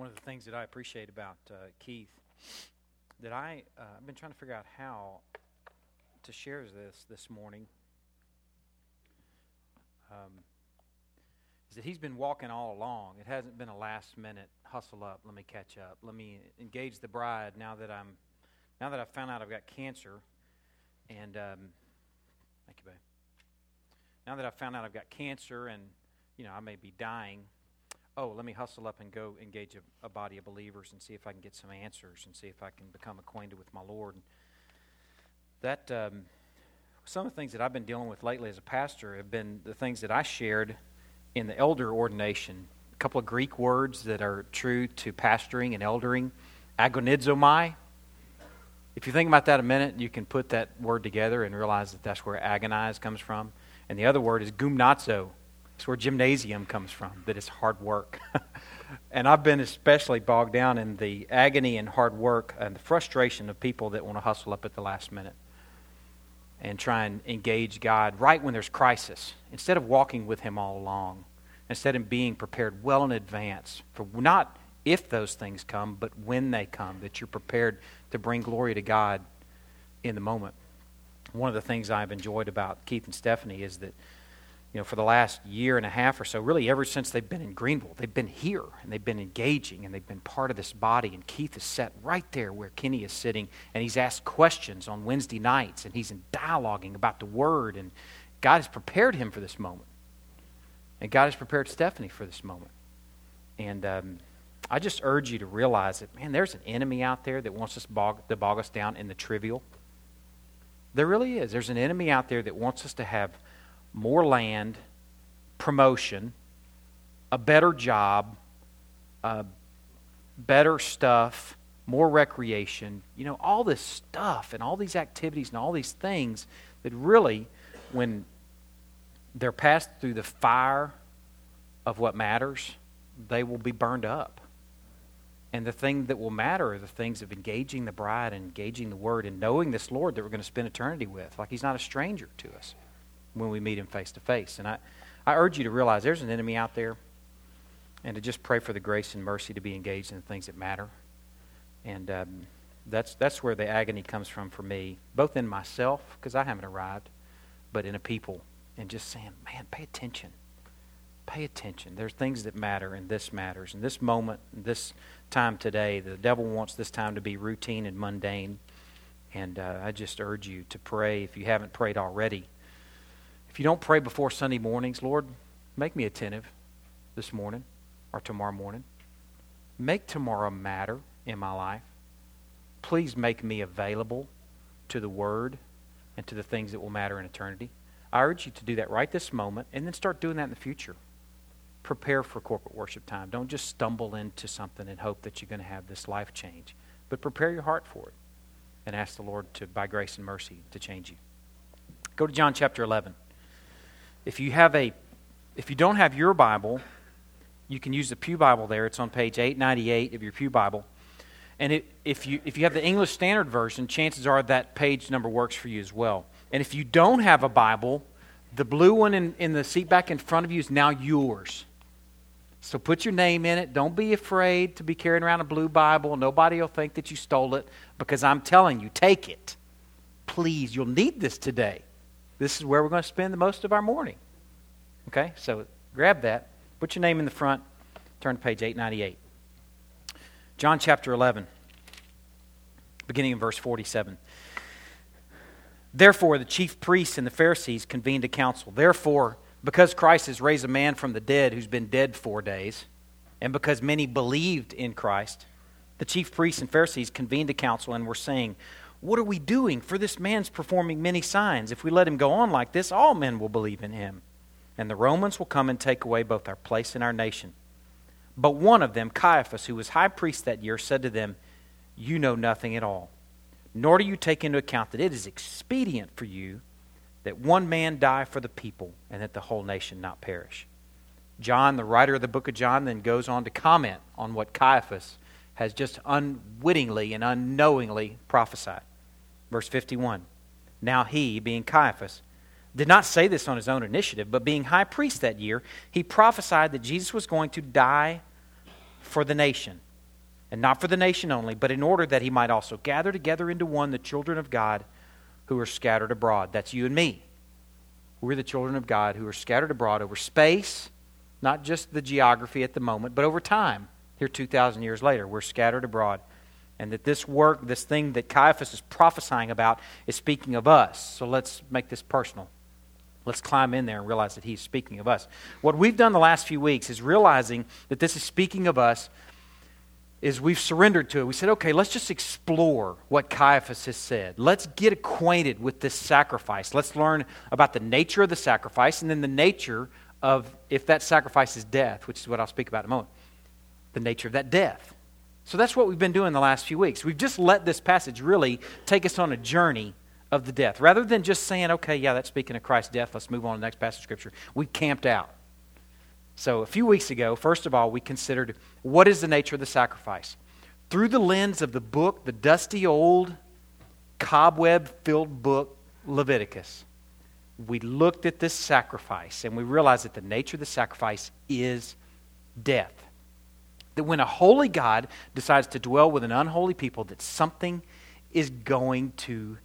one of the things that I appreciate about uh, Keith that I uh, I've been trying to figure out how to share this this morning um, is that he's been walking all along. It hasn't been a last minute hustle up. Let me catch up. Let me engage the bride now that I'm now that I've found out I've got cancer and um, thank you, babe. Now that I've found out I've got cancer and you know I may be dying oh, let me hustle up and go engage a, a, body of believers and see if I can get some answers and see if I can become acquainted with my Lord. And That um, some of the things that I've been dealing with lately as a pastor have been the things that I shared in the elder ordination. A couple of Greek words that are true to pastoring and eldering, agonizomai. If you think about that a minute, you can put that word together and realize that that's where agonize comes from. And the other word is gymnazo, it's where gymnasium comes from, that it's hard work. and I've been especially bogged down in the agony and hard work and the frustration of people that want to hustle up at the last minute and try and engage God right when there's crisis, instead of walking with Him all along, instead of being prepared well in advance for not if those things come, but when they come, that you're prepared to bring glory to God in the moment. One of the things I've enjoyed about Keith and Stephanie is that you know, for the last year and a half or so, really ever since they've been in Greenville, they've been here and they've been engaging and they've been part of this body. And Keith is sat right there where Kenny is sitting, and he's asked questions on Wednesday nights, and he's in dialoguing about the Word, and God has prepared him for this moment, and God has prepared Stephanie for this moment. And um, I just urge you to realize that, man, there's an enemy out there that wants us bog, to bog us down in the trivial. There really is. There's an enemy out there that wants us to have more land, promotion, a better job, uh, better stuff, more recreation, you know, all this stuff and all these activities and all these things that really, when they're passed through the fire of what matters, they will be burned up. And the thing that will matter are the things of engaging the bride and engaging the word and knowing this Lord that we're going to spend eternity with. Like he's not a stranger to us when we meet him face to face. And I, I urge you to realize there's an enemy out there and to just pray for the grace and mercy to be engaged in the things that matter. And um, that's, that's where the agony comes from for me, both in myself, because I haven't arrived, but in a people. And just saying, man, pay attention. Pay attention. There's things that matter, and this matters. And this moment, this time today, the devil wants this time to be routine and mundane. And uh, I just urge you to pray if you haven't prayed already if you don't pray before Sunday mornings, Lord, make me attentive this morning or tomorrow morning. Make tomorrow matter in my life. Please make me available to the Word and to the things that will matter in eternity. I urge you to do that right this moment and then start doing that in the future. Prepare for corporate worship time. Don't just stumble into something and hope that you're going to have this life change, but prepare your heart for it and ask the Lord to, by grace and mercy, to change you. Go to John chapter 11. If you have a if you don't have your Bible, you can use the Pew Bible there. It's on page 898 of your Pew Bible. And it, if, you, if you have the English Standard Version, chances are that page number works for you as well. And if you don't have a Bible, the blue one in, in the seat back in front of you is now yours. So put your name in it. Don't be afraid to be carrying around a blue Bible. Nobody will think that you stole it because I'm telling you, take it. Please, you'll need this today. This is where we're going to spend the most of our morning. Okay? So grab that. Put your name in the front. Turn to page 898. John chapter 11, beginning in verse 47. Therefore, the chief priests and the Pharisees convened a council. Therefore, because Christ has raised a man from the dead who's been dead four days, and because many believed in Christ, the chief priests and Pharisees convened a council and were saying, what are we doing? For this man's performing many signs. If we let him go on like this, all men will believe in him. And the Romans will come and take away both our place and our nation. But one of them, Caiaphas, who was high priest that year, said to them, You know nothing at all, nor do you take into account that it is expedient for you that one man die for the people, and that the whole nation not perish. John, the writer of the book of John, then goes on to comment on what Caiaphas has just unwittingly and unknowingly prophesied. Verse 51. Now he, being Caiaphas, did not say this on his own initiative, but being high priest that year, he prophesied that Jesus was going to die for the nation and not for the nation only, but in order that he might also gather together into one the children of God who are scattered abroad. That's you and me. We're the children of God who are scattered abroad over space, not just the geography at the moment, but over time. Here, 2,000 years later, we're scattered abroad. And that this work, this thing that Caiaphas is prophesying about, is speaking of us. So let's make this personal. Let's climb in there and realize that he's speaking of us. What we've done the last few weeks is realizing that this is speaking of us is we've surrendered to it. We said, okay, let's just explore what Caiaphas has said. Let's get acquainted with this sacrifice. Let's learn about the nature of the sacrifice and then the nature of, if that sacrifice is death, which is what I'll speak about in a moment, the nature of that death. So that's what we've been doing the last few weeks. We've just let this passage really take us on a journey of the death. Rather than just saying, okay, yeah, that's speaking of Christ's death, let's move on to the next passage of Scripture, we camped out. So, a few weeks ago, first of all, we considered what is the nature of the sacrifice. Through the lens of the book, the dusty old, cobweb filled book, Leviticus, we looked at this sacrifice and we realized that the nature of the sacrifice is death. That when a holy God decides to dwell with an unholy people, that something is going to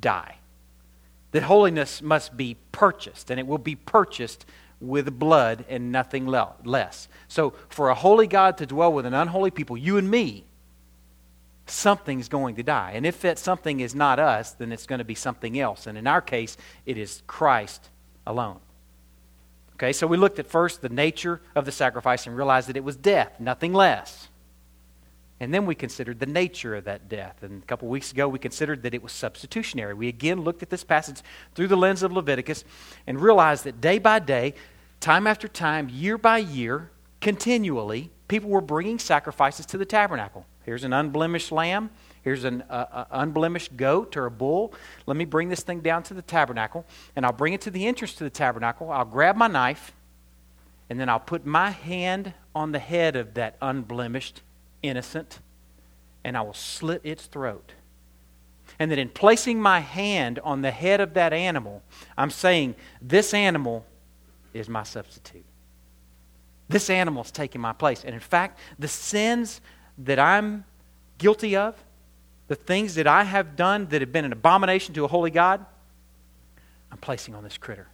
die. That holiness must be purchased, and it will be purchased with blood and nothing less. So, for a holy God to dwell with an unholy people, you and me, something's going to die. And if that something is not us, then it's going to be something else. And in our case, it is Christ alone. Okay, so we looked at first the nature of the sacrifice and realized that it was death, nothing less. And then we considered the nature of that death. And a couple weeks ago, we considered that it was substitutionary. We again looked at this passage through the lens of Leviticus and realized that day by day, time after time, year by year, continually, people were bringing sacrifices to the tabernacle. Here's an unblemished lamb. Here's an uh, uh, unblemished goat or a bull. Let me bring this thing down to the tabernacle, and I'll bring it to the entrance to the tabernacle. I'll grab my knife, and then I'll put my hand on the head of that unblemished innocent, and I will slit its throat. And that in placing my hand on the head of that animal, I'm saying, This animal is my substitute. This animal's taking my place. And in fact, the sins that I'm guilty of, the things that I have done that have been an abomination to a holy God, I'm placing on this critter.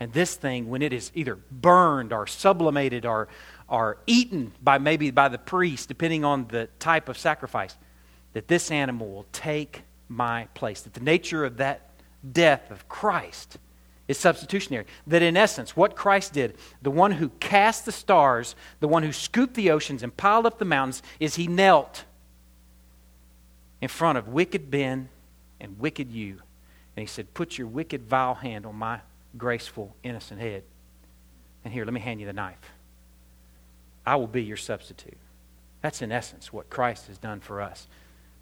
And this thing, when it is either burned or sublimated or, or eaten by maybe by the priest, depending on the type of sacrifice, that this animal will take my place. That the nature of that death of Christ is substitutionary. That in essence, what Christ did, the one who cast the stars, the one who scooped the oceans and piled up the mountains, is he knelt in front of wicked Ben and wicked you. And he said, Put your wicked, vile hand on my graceful, innocent head. And here, let me hand you the knife. I will be your substitute. That's in essence what Christ has done for us.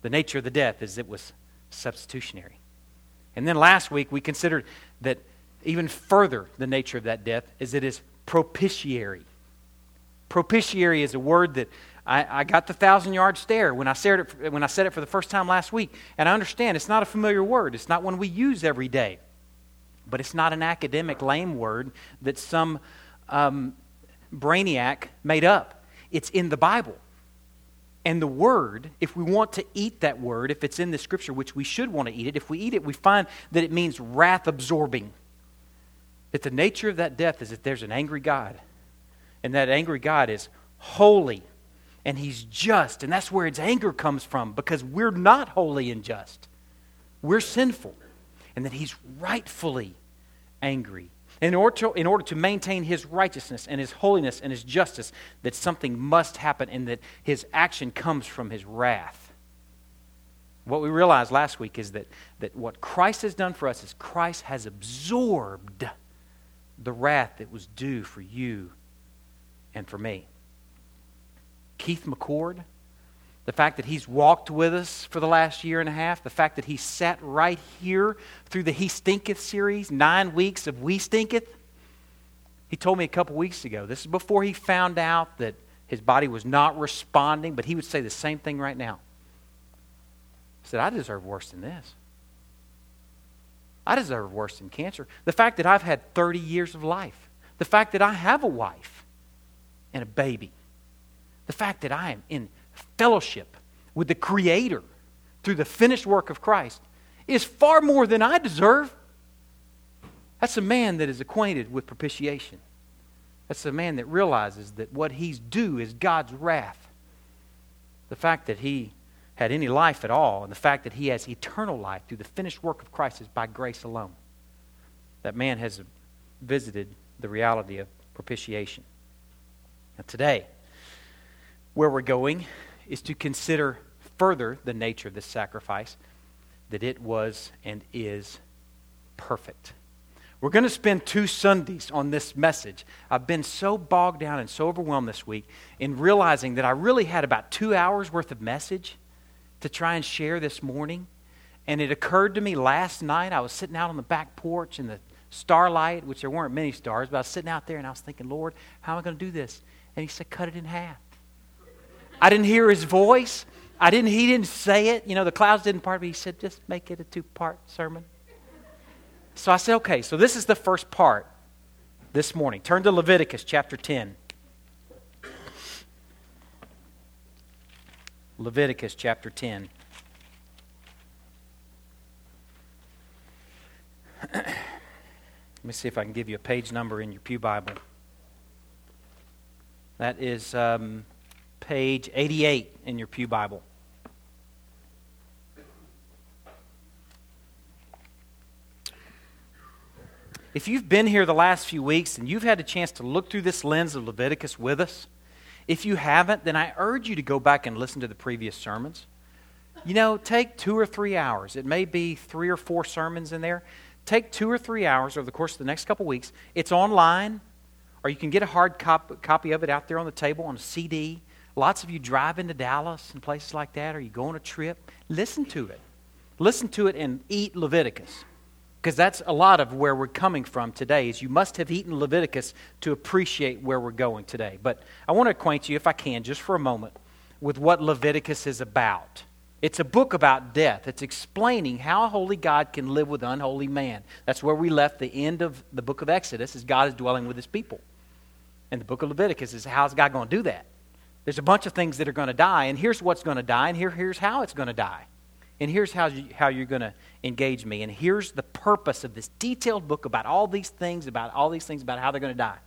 The nature of the death is it was substitutionary. And then last week we considered that even further the nature of that death is it is propitiatory. Propitiatory is a word that I, I, got the thousand yard stare when I, said it, when I said it for the first time last week. And I understand it's not a familiar word, it's not one we use every day. But it's not an academic lame word that some um, brainiac made up. It's in the Bible. And the word, if we want to eat that word, if it's in the scripture, which we should want to eat it, if we eat it, we find that it means wrath absorbing. That the nature of that death is that there's an angry God. And that angry God is holy and he's just. And that's where its anger comes from because we're not holy and just. We're sinful. And that he's rightfully angry in order, to, in order to maintain his righteousness and his holiness and his justice, that something must happen and that his action comes from his wrath. What we realized last week is that, that what Christ has done for us is Christ has absorbed the wrath that was due for you and for me. Keith McCord the fact that he's walked with us for the last year and a half, the fact that he sat right here through the He Stinketh series, nine weeks of We Stinketh. He told me a couple weeks ago, this is before he found out that his body was not responding, but he would say the same thing right now. He said, I deserve worse than this. I deserve worse than cancer. The fact that I've had 30 years of life, the fact that I have a wife and a baby, the fact that I am in fellowship with the Creator through the finished work of Christ is far more than I deserve. That's a man that is acquainted with propitiation. That's a man that realizes that what he's due is God's wrath. The fact that he had any life at all, and the fact that he has eternal life through the finished work of Christ is by grace alone. That man has visited the reality of propitiation. Now, today, where we're going is to consider further the nature of this sacrifice, that it was and is perfect. We're going to spend two Sundays on this message. I've been so bogged down and so overwhelmed this week in realizing that I really had about two hours worth of message to try and share this morning. And it occurred to me last night, I was sitting out on the back porch in the starlight, which there weren't many stars, but I was sitting out there and I was thinking, Lord, how am I going to do this? And He said, cut it in half. I didn't hear His voice. I didn't, he didn't say it. You know, the clouds didn't part, but he said, just make it a two part sermon. So I said, okay, so this is the first part this morning. Turn to Leviticus chapter 10. Leviticus chapter 10. Let me see if I can give you a page number in your Pew Bible. That is um, page 88 in your Pew Bible. If you've been here the last few weeks and you've had a chance to look through this lens of Leviticus with us, if you haven't, then I urge you to go back and listen to the previous sermons. You know, take two or three hours. It may be three or four sermons in there. Take two or three hours over the course of the next couple weeks. It's online, or you can get a hard cop- copy of it out there on the table on a CD. Lots of you drive into Dallas and places like that, or you go on a trip. Listen to it. Listen to it and eat Leviticus because that's a lot of where we're coming from today is you must have eaten leviticus to appreciate where we're going today. But i want to acquaint you if i can just for a moment with what leviticus is about. It's a book about death. It's explaining how holy god can live with unholy man. That's where we left the end of the book of exodus as god is dwelling with his people. And the book of leviticus is how's god going to do that there's a bunch of things that are going to die and here's what's going to die and here, here's how it's going to die and here's how, you, how you're going to engage me. And here's the purpose of this detailed book about all these things, about all these things about how they're going to die.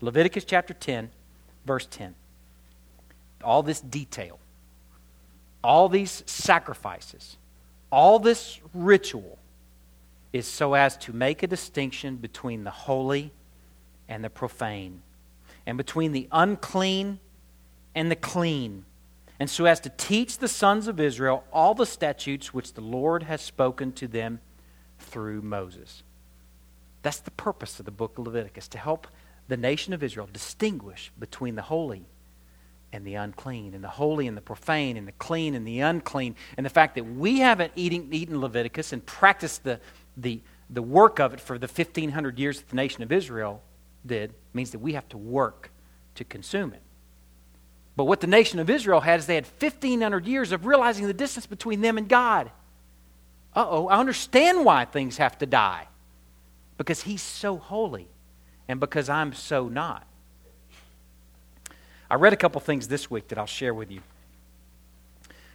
Leviticus chapter 10, verse 10. All this detail, all these sacrifices, all this ritual is so as to make a distinction between the holy and the profane, and between the unclean and the clean and so as to teach the sons of Israel all the statutes which the Lord has spoken to them through Moses. That's the purpose of the book of Leviticus, to help the nation of Israel distinguish between the holy and the unclean, and the holy and the profane, and the clean and the unclean. And the fact that we haven't eaten, eaten Leviticus and practiced the, the, the work of it for the 1,500 years that the nation of Israel did means that we have to work to consume it. But what the nation of Israel had is they had 1,500 years of realizing the distance between them and God. Uh oh, I understand why things have to die. Because He's so holy and because I'm so not. I read a couple things this week that I'll share with you.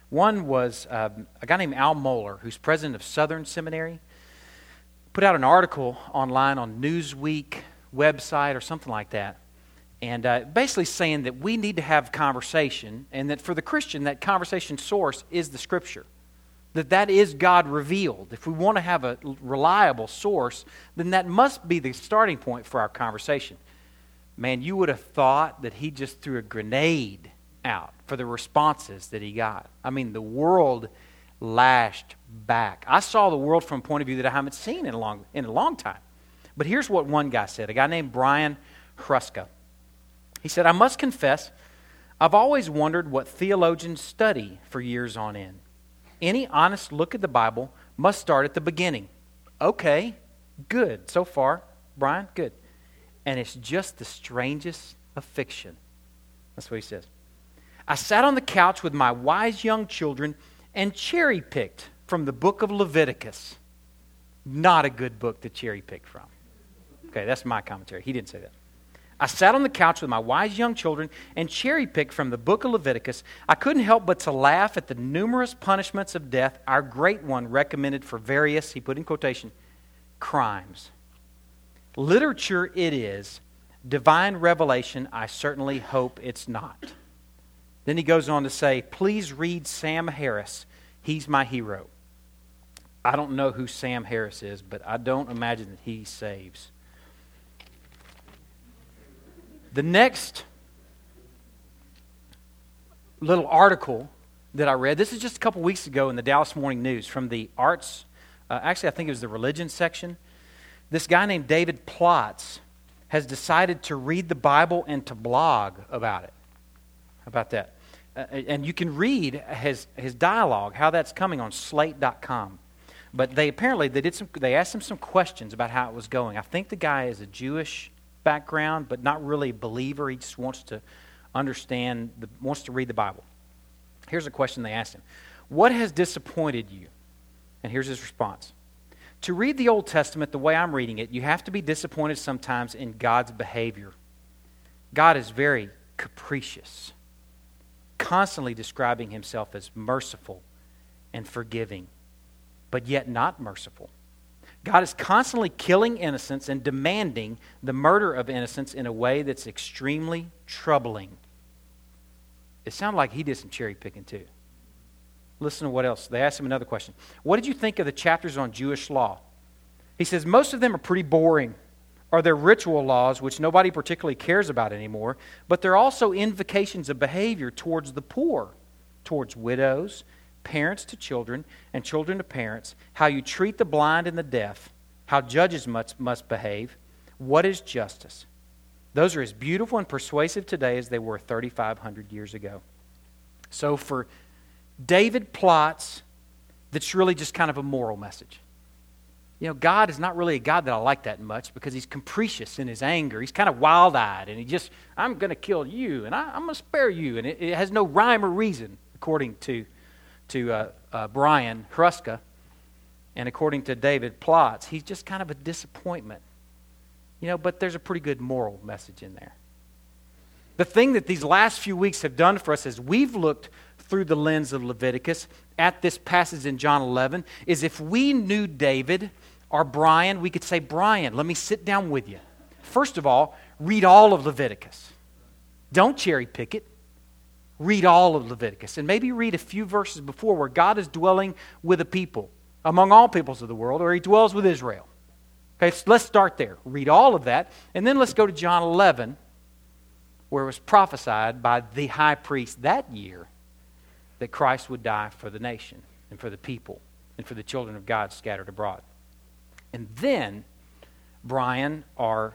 One was um, a guy named Al Mohler, who's president of Southern Seminary, put out an article online on Newsweek website or something like that and uh, basically saying that we need to have conversation and that for the christian that conversation source is the scripture. That that is god revealed. If we want to have a reliable source then that must be the starting point for our conversation. Man you would have thought that he just threw a grenade out for the responses that he got. I mean the world lashed back. I saw the world from a point of view that i haven't seen in a long, in a long time. But here's what one guy said a guy named brian hruska he said, I must confess, I've always wondered what theologians study for years on end. Any honest look at the Bible must start at the beginning. Okay, good. So far, Brian, good. And it's just the strangest of fiction. That's what he says. I sat on the couch with my wise young children and cherry picked from the book of Leviticus. Not a good book to cherry pick from. Okay, that's my commentary. He didn't say that. I sat on the couch with my wise young children and cherry picked from the book of Leviticus. I couldn't help but to laugh at the numerous punishments of death our great one recommended for various, he put in quotation, crimes. Literature it is, divine revelation, I certainly hope it's not. Then he goes on to say, Please read Sam Harris. He's my hero. I don't know who Sam Harris is, but I don't imagine that he saves. The next little article that I read, this is just a couple weeks ago in the Dallas Morning News from the arts, uh, actually, I think it was the religion section. This guy named David Plotz has decided to read the Bible and to blog about it. About that. Uh, and you can read his, his dialogue, how that's coming on slate.com. But they apparently they did some they asked him some questions about how it was going. I think the guy is a Jewish background, but not really a believer. He just wants to understand the, wants to read the Bible. Here's a question they asked him. What has disappointed you? And here's his response. To read the Old Testament the way I'm reading it, you have to be disappointed sometimes in God's behavior. God is very capricious, constantly describing himself as merciful and forgiving, but yet not merciful. God is constantly killing innocents and demanding the murder of innocents in a way that's extremely troubling. It sounded like he did some cherry picking too. Listen to what else. They asked him another question. What did you think of the chapters on Jewish law? He says most of them are pretty boring. Are there ritual laws which nobody particularly cares about anymore, but they're also invocations of behavior towards the poor, towards widows, parents to children, and children to parents, how you treat the blind and the deaf, how judges must, must behave, what is justice. Those are as beautiful and persuasive today as they were 3,500 years ago. So for David Plotz, that's really just kind of a moral message. You know, God is not really a God that I like that much because he's capricious in his anger. He's kind of wild eyed and he just, I'm going to kill you and I, am going to spare you. And it, it, has no rhyme or reason, according to, to uh, uh, Brian Hruska and according to David Plotz. He's just kind of a disappointment. You know, but there's a pretty good moral message in there. The thing that these last few weeks have done for us is we've looked through the lens of Leviticus at this passage in John 11 is if we knew David or Brian, we could say, Brian, let me sit down with you. First of all, read all of Leviticus. Don't cherry pick it. Read all of Leviticus. And maybe read a few verses before where God is dwelling with a people among all peoples of the world, or he dwells with Israel. Okay, so let's start there. Read all of that. And then let's go to John 11, where it was prophesied by the high priest that year that Christ would die for the nation and for the people and for the children of God scattered abroad. And then, Brian, or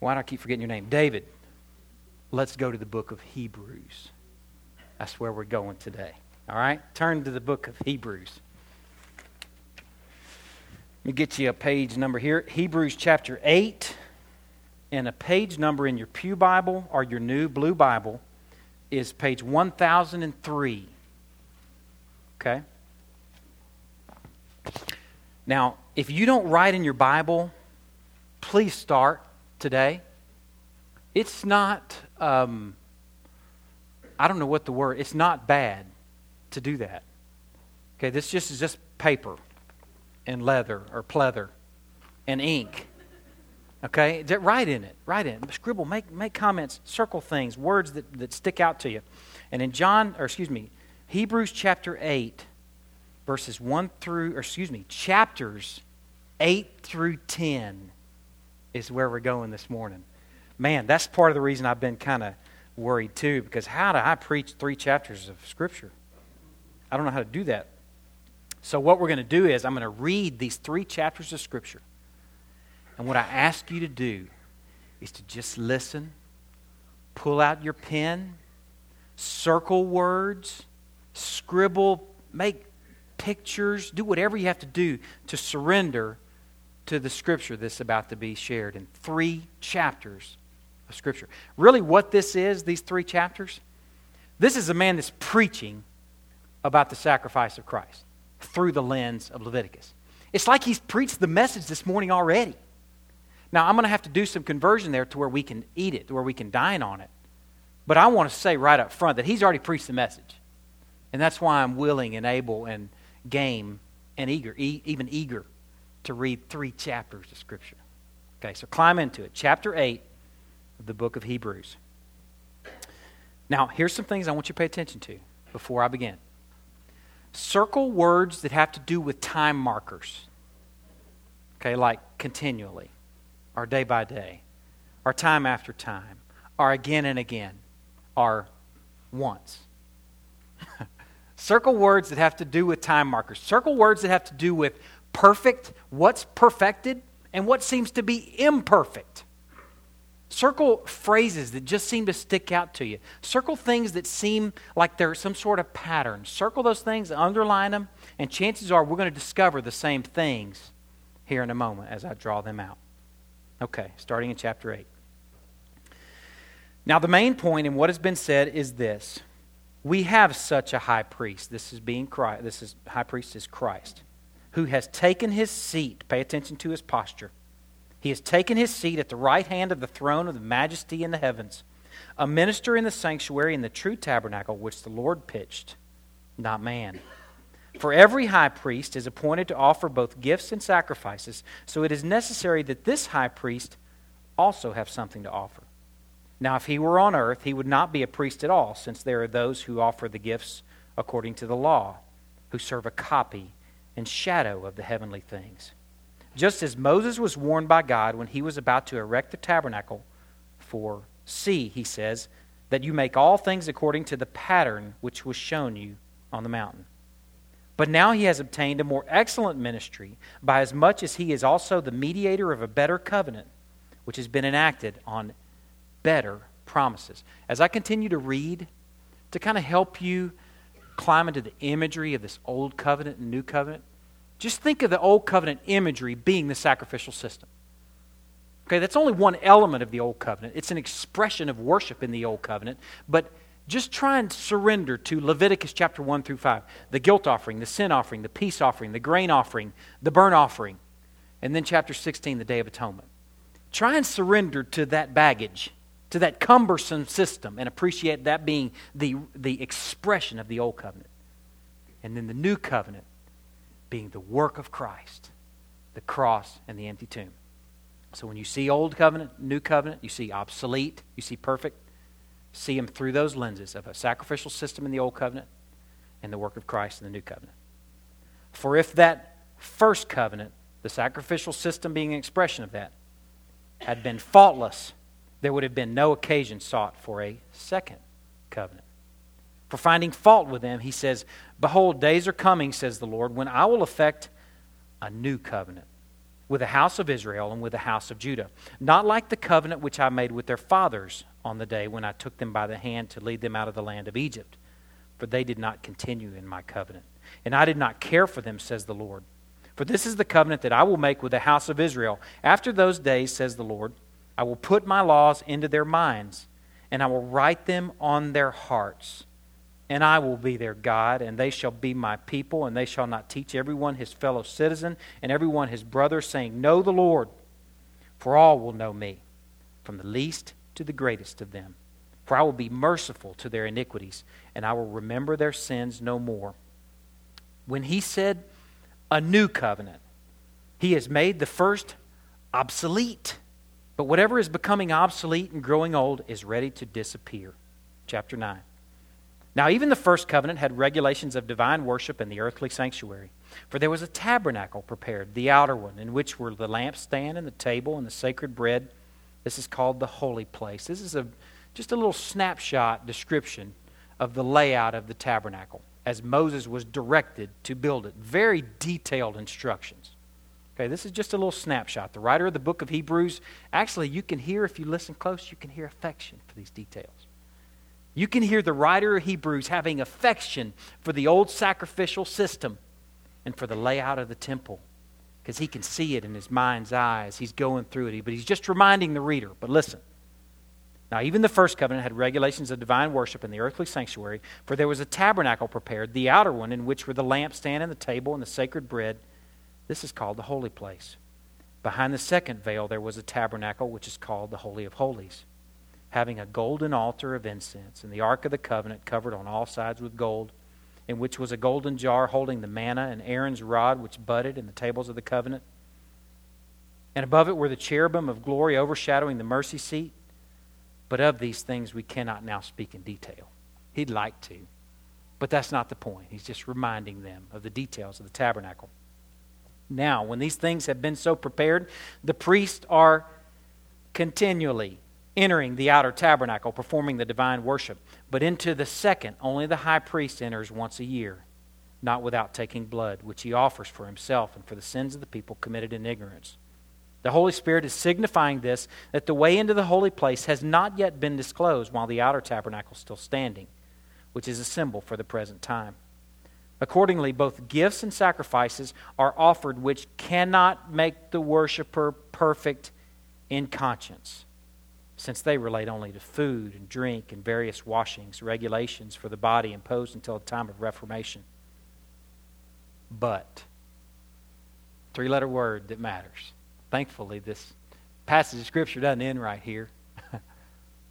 why do I keep forgetting your name? David, let's go to the book of Hebrews. That's where we're going today. All right? Turn to the book of Hebrews. Let me get you a page number here Hebrews chapter 8, and a page number in your Pew Bible or your new blue Bible is page 1003. Okay? Now, if you don't write in your Bible, please start today. It's not, um, I don't know what the word, it's not bad to do that. Okay, this just is just paper and leather or pleather and ink. Okay? Write in it. Write in. Scribble, make, make comments, circle things, words that, that stick out to you. And in John, or excuse me, Hebrews chapter 8, verses 1 through, or excuse me, chapters 8 through 10 is where we're going this morning. Man, that's part of the reason I've been kind of worried too, because how do I preach three chapters of Scripture? I don't know how to do that. So, what we're going to do is, I'm going to read these three chapters of Scripture. And what I ask you to do is to just listen, pull out your pen, circle words, scribble, make pictures, do whatever you have to do to surrender to the scripture that's about to be shared in three chapters of scripture. Really, what this is, these three chapters, this is a man that's preaching about the sacrifice of Christ through the lens of Leviticus. It's like he's preached the message this morning already. Now, I'm going to have to do some conversion there to where we can eat it, to where we can dine on it. But I want to say right up front that he's already preached the message. And that's why I'm willing and able and game and eager, e- even eager to read three chapters of Scripture. Okay, so climb into it. Chapter 8 of the book of Hebrews. Now, here's some things I want you to pay attention to before I begin. Circle words that have to do with time markers. Okay, like continually, or day by day, or time after time, or again and again, or once. Circle words that have to do with time markers. Circle words that have to do with perfect, what's perfected, and what seems to be imperfect. Circle phrases that just seem to stick out to you. Circle things that seem like they're some sort of pattern. Circle those things, underline them, and chances are we're going to discover the same things here in a moment as I draw them out. Okay, starting in chapter 8. Now, the main point in what has been said is this we have such a high priest. This is being Christ. This is high priest is Christ, who has taken his seat. Pay attention to his posture. He has taken his seat at the right hand of the throne of the majesty in the heavens, a minister in the sanctuary in the true tabernacle which the Lord pitched, not man. For every high priest is appointed to offer both gifts and sacrifices, so it is necessary that this high priest also have something to offer. Now, if he were on earth, he would not be a priest at all, since there are those who offer the gifts according to the law, who serve a copy and shadow of the heavenly things. Just as Moses was warned by God when he was about to erect the tabernacle, for see, he says, that you make all things according to the pattern which was shown you on the mountain. But now he has obtained a more excellent ministry, by as much as he is also the mediator of a better covenant, which has been enacted on better promises. As I continue to read, to kind of help you climb into the imagery of this old covenant and new covenant, just think of the old covenant imagery being the sacrificial system. Okay, that's only one element of the old covenant. It's an expression of worship in the old covenant, but just try and surrender to Leviticus chapter 1 through 5 the guilt offering, the sin offering, the peace offering, the grain offering, the burnt offering, and then chapter 16, the Day of Atonement. Try and surrender to that baggage to that cumbersome system and appreciate that being the, the expression of the old covenant. And then the new covenant being the work of Christ, the cross, and the empty tomb. So when you see old covenant, new covenant, you see obsolete, you see perfect, see them through those lenses of a sacrificial system in the old covenant and the work of Christ in the new covenant. For if that first covenant, the sacrificial system being an expression of that, had been faultless, there would have been no occasion sought for a second covenant. For finding fault with them, he says, Behold, days are coming, says the Lord, when I will effect a new covenant with the house of Israel and with the house of Judah. Not like the covenant which I made with their fathers on the day when I took them by the hand to lead them out of the land of Egypt. For they did not continue in my covenant. And I did not care for them, says the Lord. For this is the covenant that I will make with the house of Israel. After those days, says the Lord, I will put my laws into their minds, and I will write them on their hearts. And I will be their God, and they shall be my people, and they shall not teach everyone his fellow citizen and everyone his brother, saying, Know the Lord, for all will know me, from the least to the greatest of them. For I will be merciful to their iniquities, and I will remember their sins no more. When he said, A new covenant, he has made the first obsolete. But whatever is becoming obsolete and growing old is ready to disappear. Chapter 9. Now, even the first covenant had regulations of divine worship in the earthly sanctuary. For there was a tabernacle prepared, the outer one, in which were the lampstand and the table and the sacred bread. This is called the holy place. This is a, just a little snapshot description of the layout of the tabernacle as Moses was directed to build it. Very detailed instructions. Okay, this is just a little snapshot. The writer of the book of Hebrews, actually, you can hear, if you listen close, you can hear affection for these details. You can hear the writer of Hebrews having affection for the old sacrificial system and for the layout of the temple because he can see it in his mind's eyes. He's going through it, but he's just reminding the reader. But listen. Now, even the first covenant had regulations of divine worship in the earthly sanctuary, for there was a tabernacle prepared, the outer one, in which were the lampstand and the table and the sacred bread this is called the holy place. Behind the second veil there was a tabernacle which is called the Holy of Holies, having a golden altar of incense, and the Ark of the Covenant covered on all sides with gold, in which was a golden jar holding the manna and Aaron's rod which budded in the tables of the covenant. And above it were the cherubim of glory overshadowing the mercy seat. But of these things we cannot now speak in detail. He'd like to, but that's not the point. He's just reminding them of the details of the tabernacle. Now, when these things have been so prepared, the priests are continually entering the outer tabernacle, performing the divine worship. But into the second, only the high priest enters once a year, not without taking blood, which he offers for himself and for the sins of the people committed in ignorance. The Holy Spirit is signifying this that the way into the holy place has not yet been disclosed while the outer tabernacle is still standing, which is a symbol for the present time. Accordingly, both gifts and sacrifices are offered which cannot make the worshiper perfect in conscience, since they relate only to food and drink and various washings, regulations for the body imposed until the time of Reformation. But, three letter word that matters. Thankfully, this passage of Scripture doesn't end right here.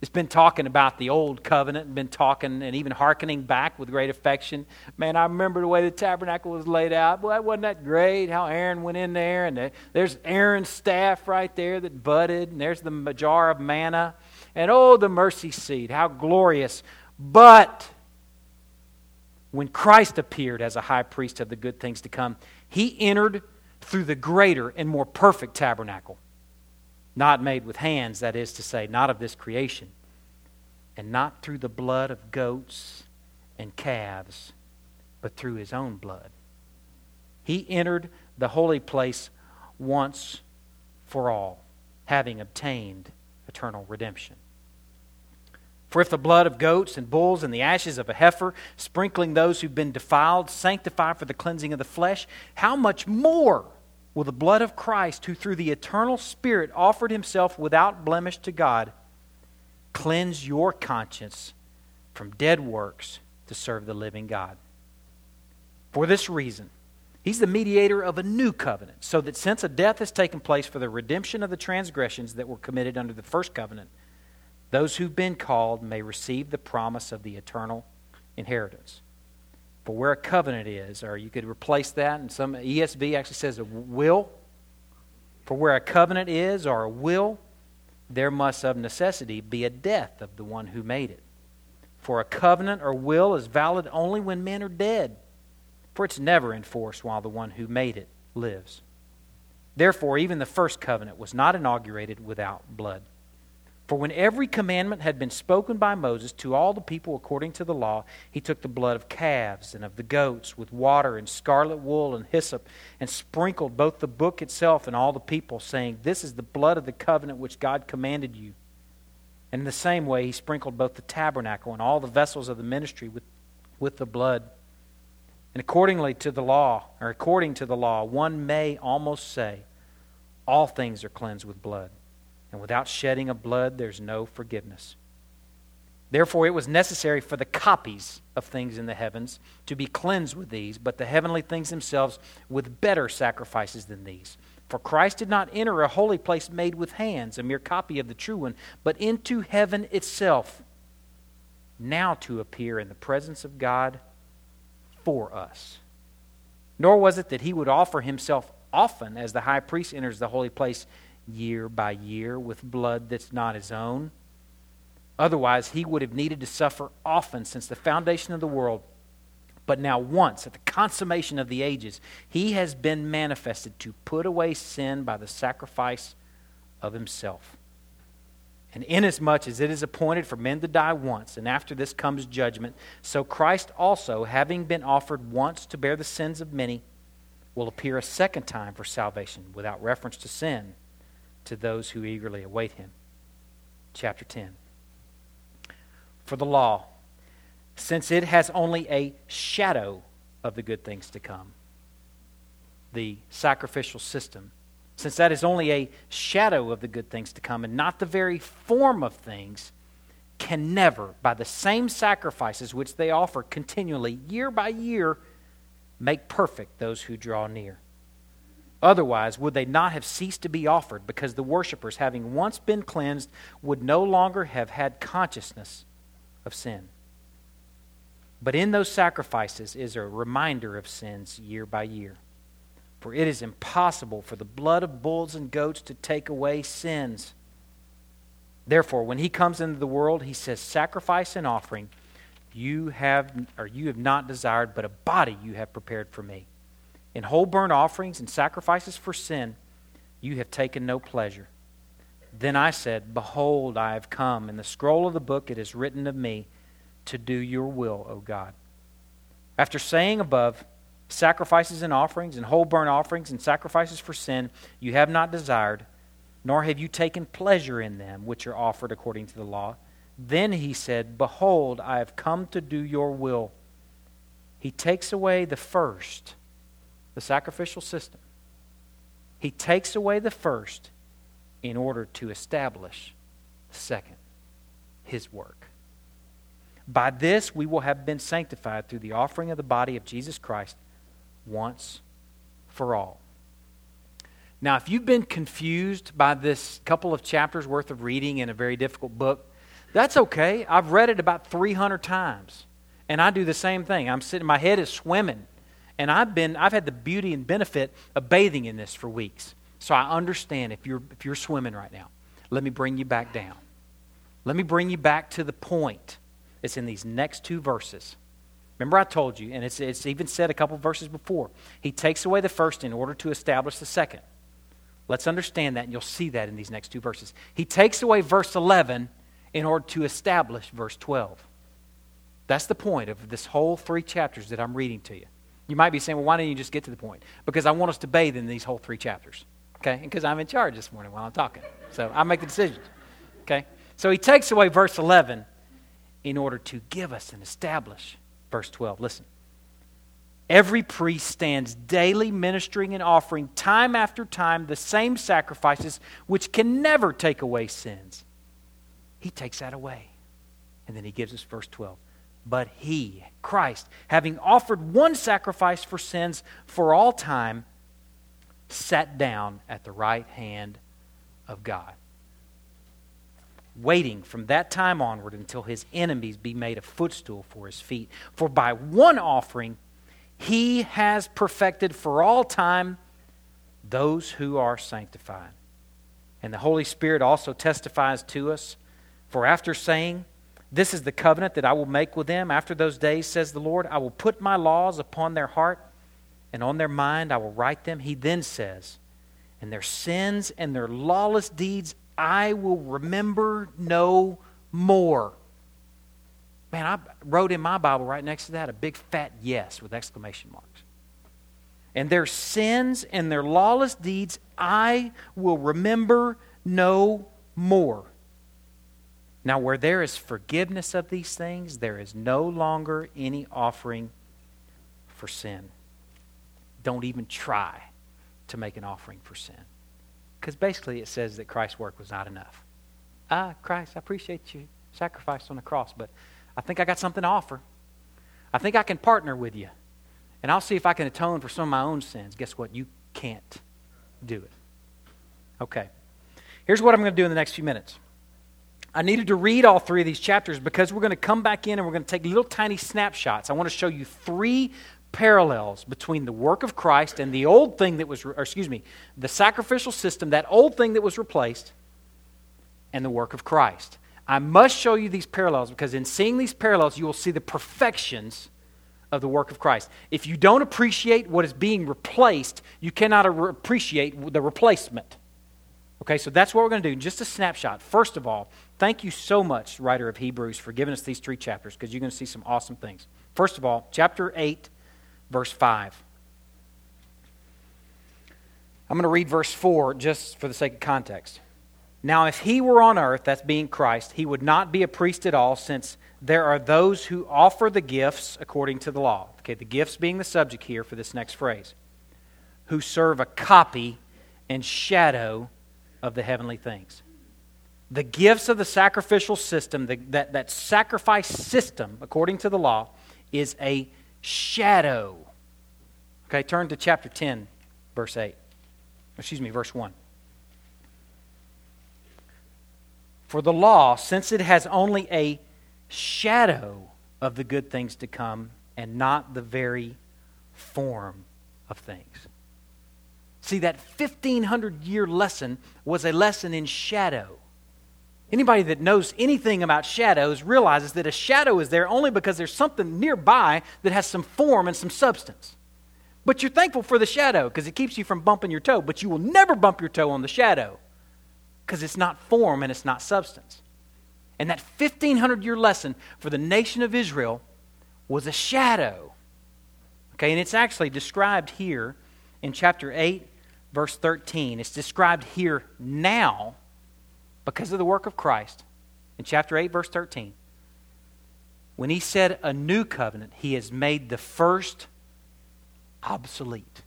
It's been talking about the old covenant and been talking and even hearkening back with great affection. Man, I remember the way the tabernacle was laid out. Boy, wasn't that great? How Aaron went in there, and there's Aaron's staff right there that budded, and there's the jar of manna, and oh, the mercy seat. How glorious. But when Christ appeared as a high priest of the good things to come, he entered through the greater and more perfect tabernacle not made with hands, that is to say, not of this creation, and not through the blood of goats and calves, but through his own blood. He entered the holy place once for all, having obtained eternal redemption. For if the blood of goats and bulls and the ashes of a heifer, sprinkling those who've been defiled, sanctify for the cleansing of the flesh, how much more? Will the blood of Christ, who through the eternal Spirit offered himself without blemish to God, cleanse your conscience from dead works to serve the living God. For this reason, He's the mediator of a new covenant, so that since a death has taken place for the redemption of the transgressions that were committed under the first covenant, those who've been called may receive the promise of the eternal inheritance. For where a covenant is, or you could replace that, and some ESV actually says a will. For where a covenant is, or a will, there must of necessity be a death of the one who made it. For a covenant or will is valid only when men are dead, for it's never enforced while the one who made it lives. Therefore, even the first covenant was not inaugurated without blood. For when every commandment had been spoken by Moses to all the people according to the law, he took the blood of calves and of the goats with water and scarlet wool and hyssop and sprinkled both the book itself and all the people, saying, This is the blood of the covenant which God commanded you. And in the same way, he sprinkled both the tabernacle and all the vessels of the ministry with, with the blood. And accordingly to the law, or according to the law, one may almost say, All things are cleansed with blood and without shedding of blood, there's no forgiveness. Therefore, it was necessary for the copies of things in the heavens to be cleansed with these, but the heavenly things themselves with better sacrifices than these. For Christ did not enter a holy place made with hands, a mere copy of the true one, but into heaven itself, now to appear in the presence of God for us. Nor was it that he would offer himself often as the high priest enters the holy place year by year with blood that's not his own. Otherwise, he would have needed to suffer often since the foundation of the world. But now, once, at the consummation of the ages, he has been manifested to put away sin by the sacrifice of himself. And inasmuch as it is appointed for men to die once, and after this comes judgment, so Christ also, having been offered once to bear the sins of many, will appear a second time for salvation without reference to sin to those who eagerly await him. Chapter 10. For the law, since it has only a shadow of the good things to come, the sacrificial system, since that is only a shadow of the good things to come and not the very form of things, can never, by the same sacrifices which they offer continually, year by year, make perfect those who draw near. Otherwise, would they not have ceased to be offered, because the worshippers, having once been cleansed, would no longer have had consciousness of sin? But in those sacrifices is a reminder of sins year by year. For it is impossible for the blood of bulls and goats to take away sins. Therefore, when he comes into the world, he says, Sacrifice and offering you have or you have not desired, but a body you have prepared for me. In whole burnt offerings and sacrifices for sin, you have taken no pleasure. Then I said, Behold, I have come. In the scroll of the book it is written of me to do your will, O God. After saying above, sacrifices and offerings and whole burnt offerings and sacrifices for sin you have not desired, nor have you taken pleasure in them, which are offered according to the law. Then he said, Behold, I have come to do your will. He takes away the first, the sacrificial system. He takes away the first in order to establish the second, his work. By this we will have been sanctified through the offering of the body of Jesus Christ once for all. Now, if you've been confused by this couple of chapters worth of reading in a very difficult book, that's okay. I've read it about 300 times. And I do the same thing. I'm sitting, my head is swimming. And I've been, I've had the beauty and benefit of bathing in this for weeks. So I understand if you're, if you're swimming right now. Let me bring you back down. Let me bring you back to the point. It's in these next two verses. Remember, I told you, and it's, it's even said a couple verses before. He takes away the first in order to establish the second. Let's understand that, and you'll see that in these next two verses. He takes away verse 11 in order to establish verse 12. That's the point of this whole three chapters that I'm reading to you. You might be saying, well, why don't you just get to the point? Because I want us to bathe in these whole three chapters. Okay? Because I'm in charge this morning while I'm talking. So I make the decisions. Okay? So he takes away verse 11 in order to give us and establish verse 12. Listen. Every priest stands daily ministering and offering time after time the same sacrifices which can never take away sins. He takes that away. And then he gives us verse 12. But he, Christ, having offered one sacrifice for sins for all time, sat down at the right hand of God, waiting from that time onward until his enemies be made a footstool for his feet. For by one offering he has perfected for all time those who are sanctified. And the Holy Spirit also testifies to us. For after saying, This is the covenant that I will make with them after those days, says the Lord, I will put my laws upon their heart and on their mind I will write them. He then says, And their sins and their lawless deeds I will remember no more. Man, I wrote in my Bible right next to that a big fat yes with exclamation marks. And their sins and their lawless deeds I will remember no more. Now, where there is forgiveness of these things, there is no longer any offering for sin don't even try to make an offering for sin. Because basically it says that Christ's work was not enough. Ah, Christ, I appreciate you sacrifice on the cross, but I think I got something to offer. I think I can partner with you. And I'll see if I can atone for some of my own sins. Guess what? You can't do it. Okay. Here's what I'm going to do in the next few minutes. I needed to read all three of these chapters because we're going to come back in and we're going to take little tiny snapshots. I want to show you three parallels between the work of Christ and the old thing that was, or excuse me, the sacrificial system, that old thing that was replaced, and the work of Christ. I must show you these parallels because in seeing these parallels, you will see the perfections of the work of Christ. If you don't appreciate what is being replaced, you cannot appreciate the replacement. Okay, so that's what we're going to do. Just a snapshot. First of all, thank you so much, writer of Hebrews, for giving us these three chapters because you're going to see some awesome things. First of all, chapter 8 verse 5. I'm going to read verse 4 just for the sake of context. Now, if he were on earth, that's being Christ, he would not be a priest at all, since there are those who offer the gifts according to the law. Okay, the gifts being the subject here for this next phrase, who serve a copy and shadow of the heavenly things. The gifts of the sacrificial system, the, that, that sacrifice system, according to the law, is a shadow. Okay, turn to chapter 10, verse 8. Excuse me, verse 1. For the law, since it has only a shadow of the good things to come and not the very form of things. See, that 1500 year lesson was a lesson in shadow. Anybody that knows anything about shadows realizes that a shadow is there only because there's something nearby that has some form and some substance. But you're thankful for the shadow because it keeps you from bumping your toe, but you will never bump your toe on the shadow because it's not form and it's not substance. And that 1500 year lesson for the nation of Israel was a shadow. Okay, and it's actually described here in chapter 8, verse 13. It's described here now because of the work of Christ. In chapter 8, verse 13, when he said a new covenant, he has made the first obsolete.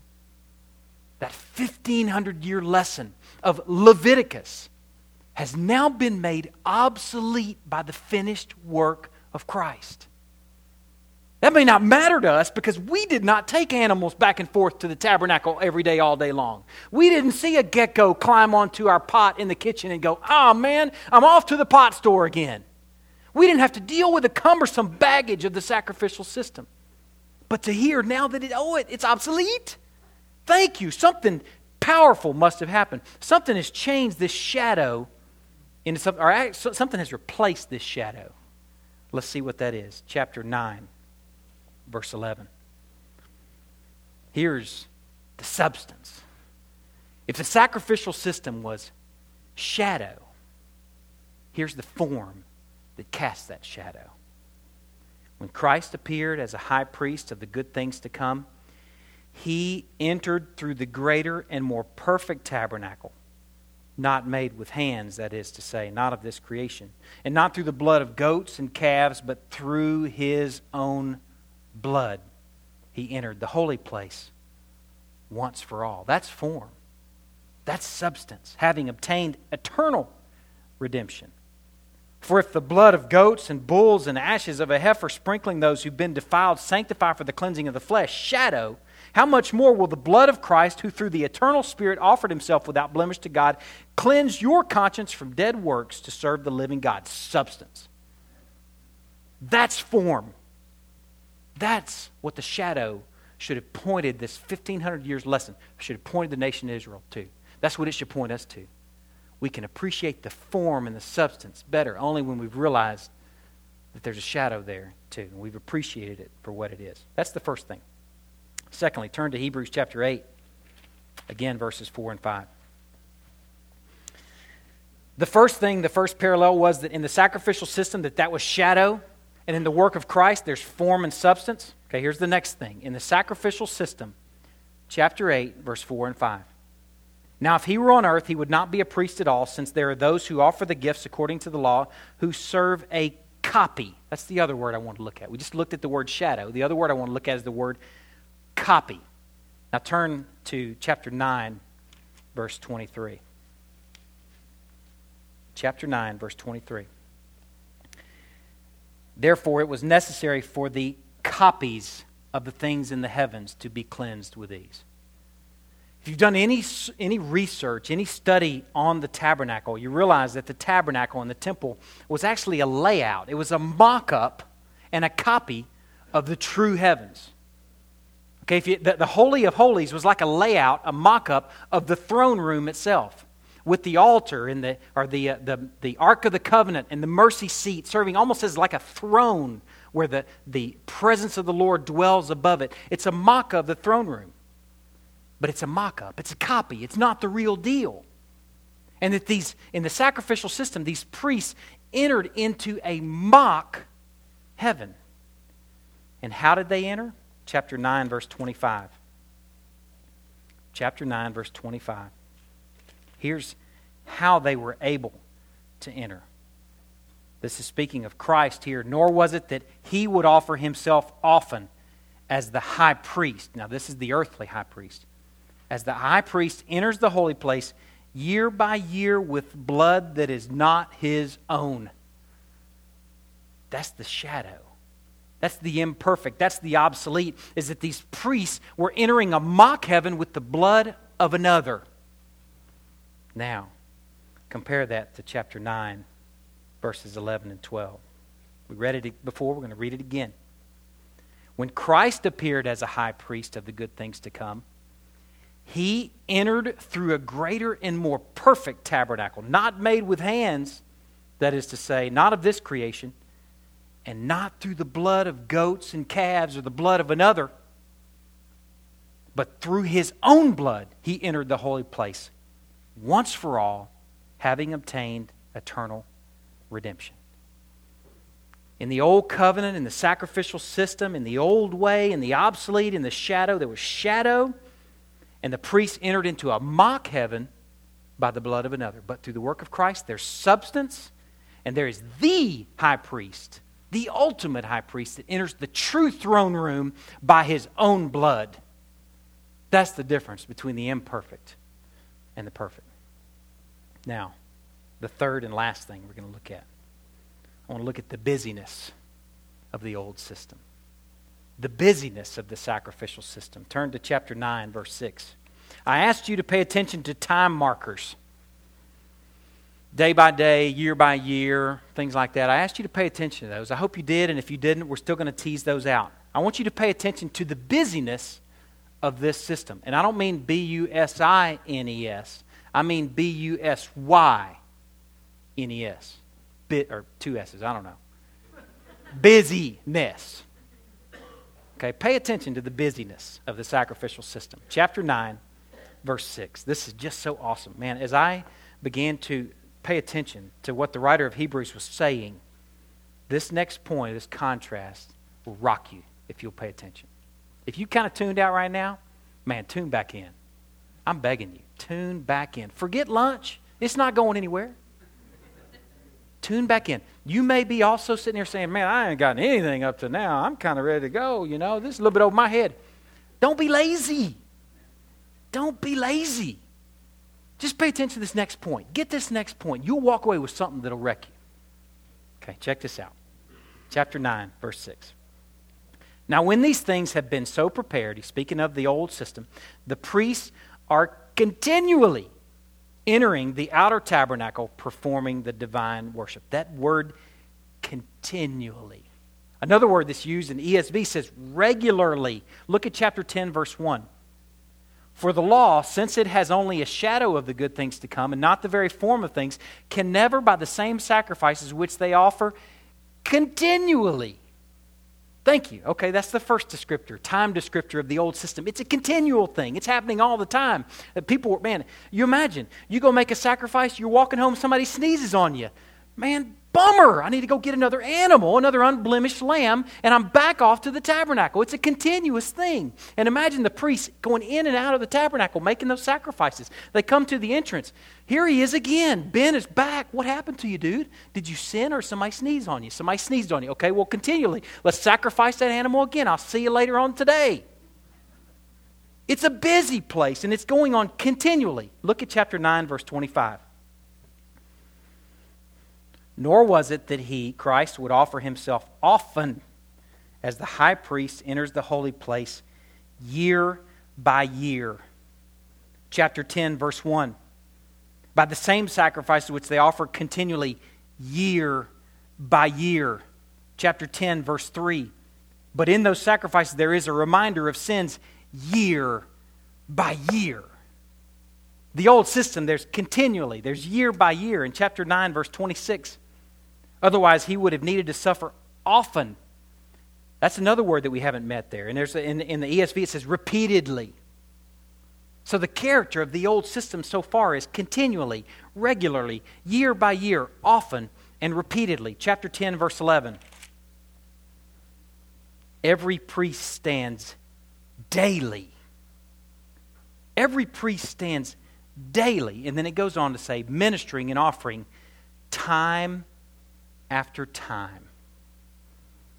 That 1500 year lesson of Leviticus has now been made obsolete by the finished work of Christ. That may not matter to us because we did not take animals back and forth to the tabernacle every day, all day long. We didn't see a gecko climb onto our pot in the kitchen and go, oh man, I'm off to the pot store again. We didn't have to deal with the cumbersome baggage of the sacrificial system. But to hear now that it, oh, it, it's obsolete. Thank you. Something powerful must have happened. Something has changed this shadow into something, or something has replaced this shadow. Let's see what that is. Chapter 9 verse 11. Here's the substance. If the sacrificial system was shadow, here's the form that casts that shadow. When Christ appeared as a high priest of the good things to come, he entered through the greater and more perfect tabernacle, not made with hands, that is to say, not of this creation, and not through the blood of goats and calves, but through his own blood, he entered the holy place once for all. That's form, that's substance, having obtained eternal redemption. For if the blood of goats and bulls and ashes of a heifer sprinkling those who've been defiled sanctify for the cleansing of the flesh, shadow, how much more will the blood of Christ, who through the eternal Spirit offered himself without blemish to God, cleanse your conscience from dead works to serve the living God? Substance. That's form. That's what the shadow should have pointed this 1500 years lesson should have pointed the nation of Israel to. That's what it should point us to. We can appreciate the form and the substance better only when we've realized that there's a shadow there too. And we've appreciated it for what it is. That's the first thing. Secondly, turn to Hebrews chapter 8, again, verses 4 and 5. The first thing, the first parallel was that in the sacrificial system, that that was shadow and in the work of Christ, there's form and substance. Okay, here's the next thing. In the sacrificial system, chapter 8, verse 4 and 5. Now, if he were on earth, he would not be a priest at all, since there are those who offer the gifts according to the law who serve a copy. That's the other word I want to look at. We just looked at the word shadow. The other word I want to look at is the word copy. Now, turn to chapter 9, verse 23. Chapter 9, verse 23. Therefore, it was necessary for the copies of the things in the heavens to be cleansed with these. If you've done any, any research, any study on the tabernacle, you realize that the tabernacle and the temple was actually a layout. It was a mock up and a copy of the true heavens. Okay, if you, the, the Holy of Holies was like a layout, a mock up of the throne room itself with the altar and the, or the, uh, the, the Ark of the Covenant and the mercy seat serving almost as like a throne where the, the presence of the Lord dwells above it. It's a mock of the throne room. But it's a mock up, it's a copy, it's not the real deal. And that these, in the sacrificial system, these priests entered into a mock heaven. And how did they enter? Chapter 9, verse 25. Chapter 9, verse 25. Here's how they were able to enter. This is speaking of Christ here. Nor was it that he would offer himself often as the high priest. Now, this is the earthly high priest. As the high priest enters the holy place year by year with blood that is not his own. That's the shadow. That's the imperfect. That's the obsolete, is that these priests were entering a mock heaven with the blood of another. Now, compare that to chapter 9, verses 11 and 12. We read it before, we're going to read it again. When Christ appeared as a high priest of the good things to come, he entered through a greater and more perfect tabernacle, not made with hands, that is to say, not of this creation, and not through the blood of goats and calves or the blood of another, but through his own blood he entered the holy place once for all, having obtained eternal redemption. In the old covenant, in the sacrificial system, in the old way, in the obsolete, in the shadow, there was shadow, and the priest entered into a mock heaven by the blood of another. But through the work of Christ, there's substance, and there is the high priest, the ultimate high priest that enters the true throne room by his own blood. That's the difference between the imperfect and the perfect. Now, the third and last thing we're going to look at I want to look at the busyness of the old system. The busyness of the sacrificial system. Turn to chapter 9, verse 6. I asked you to pay attention to time markers. Day by day, year by year, things like that. I asked you to pay attention to those. I hope you did, and if you didn't, we're still going to tease those out. I want you to pay attention to the busyness of this system. And I don't mean B U S I N E S, I mean B U S Y N E S bit or two S's, I don't know. Busyness. Okay, pay attention to the busyness of the sacrificial system. Chapter 9, verse 6. This is just so awesome. Man, as I began to pay attention to what the writer of Hebrews was saying, this next point, this contrast, will rock you if you'll pay attention. If you kind of tuned out right now, man, tune back in. I'm begging you, tune back in. Forget lunch, it's not going anywhere. Tune back in. You may be also sitting here saying, Man, I ain't gotten anything up to now. I'm kind of ready to go. You know, this is a little bit over my head. Don't be lazy. Don't be lazy. Just pay attention to this next point. Get this next point. You'll walk away with something that'll wreck you. Okay, check this out. Chapter 9, verse 6. Now, when these things have been so prepared, he's speaking of the old system, the priests are continually entering the outer tabernacle, performing the divine worship. That word continually. Another word that's used in ESV says regularly. Look at chapter 10, verse 1. For the law, since it has only a shadow of the good things to come and not the very form of things, can never, by the same sacrifices which they offer, continually Thank you. Okay, that's the first descriptor, time descriptor of the old system. It's a continual thing. It's happening all the time. Uh, people, were man, you imagine you go make a sacrifice, you're walking home, somebody sneezes on you. Man, bummer. I need to go get another animal, another unblemished lamb, and I'm back off to the tabernacle. It's a continuous thing. And imagine the priests going in and out of the tabernacle, making those sacrifices. They come to the entrance. Here he is again. Ben is back. What happened to you, dude? Did you sin or somebody sneezed on you? Somebody sneezed on you. Okay, well, continually. Let's sacrifice that animal again. I'll see you later on today. It's a busy place, and it's going on continually. Look at chapter 9, verse 25. Nor was it that he, Christ, would offer himself often as the high priest enters the holy place year by year. Chapter 10, verse 1. By the same sacrifices which they offer continually year by year. Chapter 10, verse 3. But in those sacrifices, there is a reminder of sins year by year. The old system, there's continually, there's year by year. In chapter 9, verse 26, Otherwise, he would have needed to suffer often. That's another word that we haven't met there. And there's in, in the ESV it says repeatedly. So the character of the old system so far is continually, regularly, year by year, often, and repeatedly. Chapter 10, verse 11. Every priest stands daily. Every priest stands daily. And then it goes on to say, ministering and offering time after time.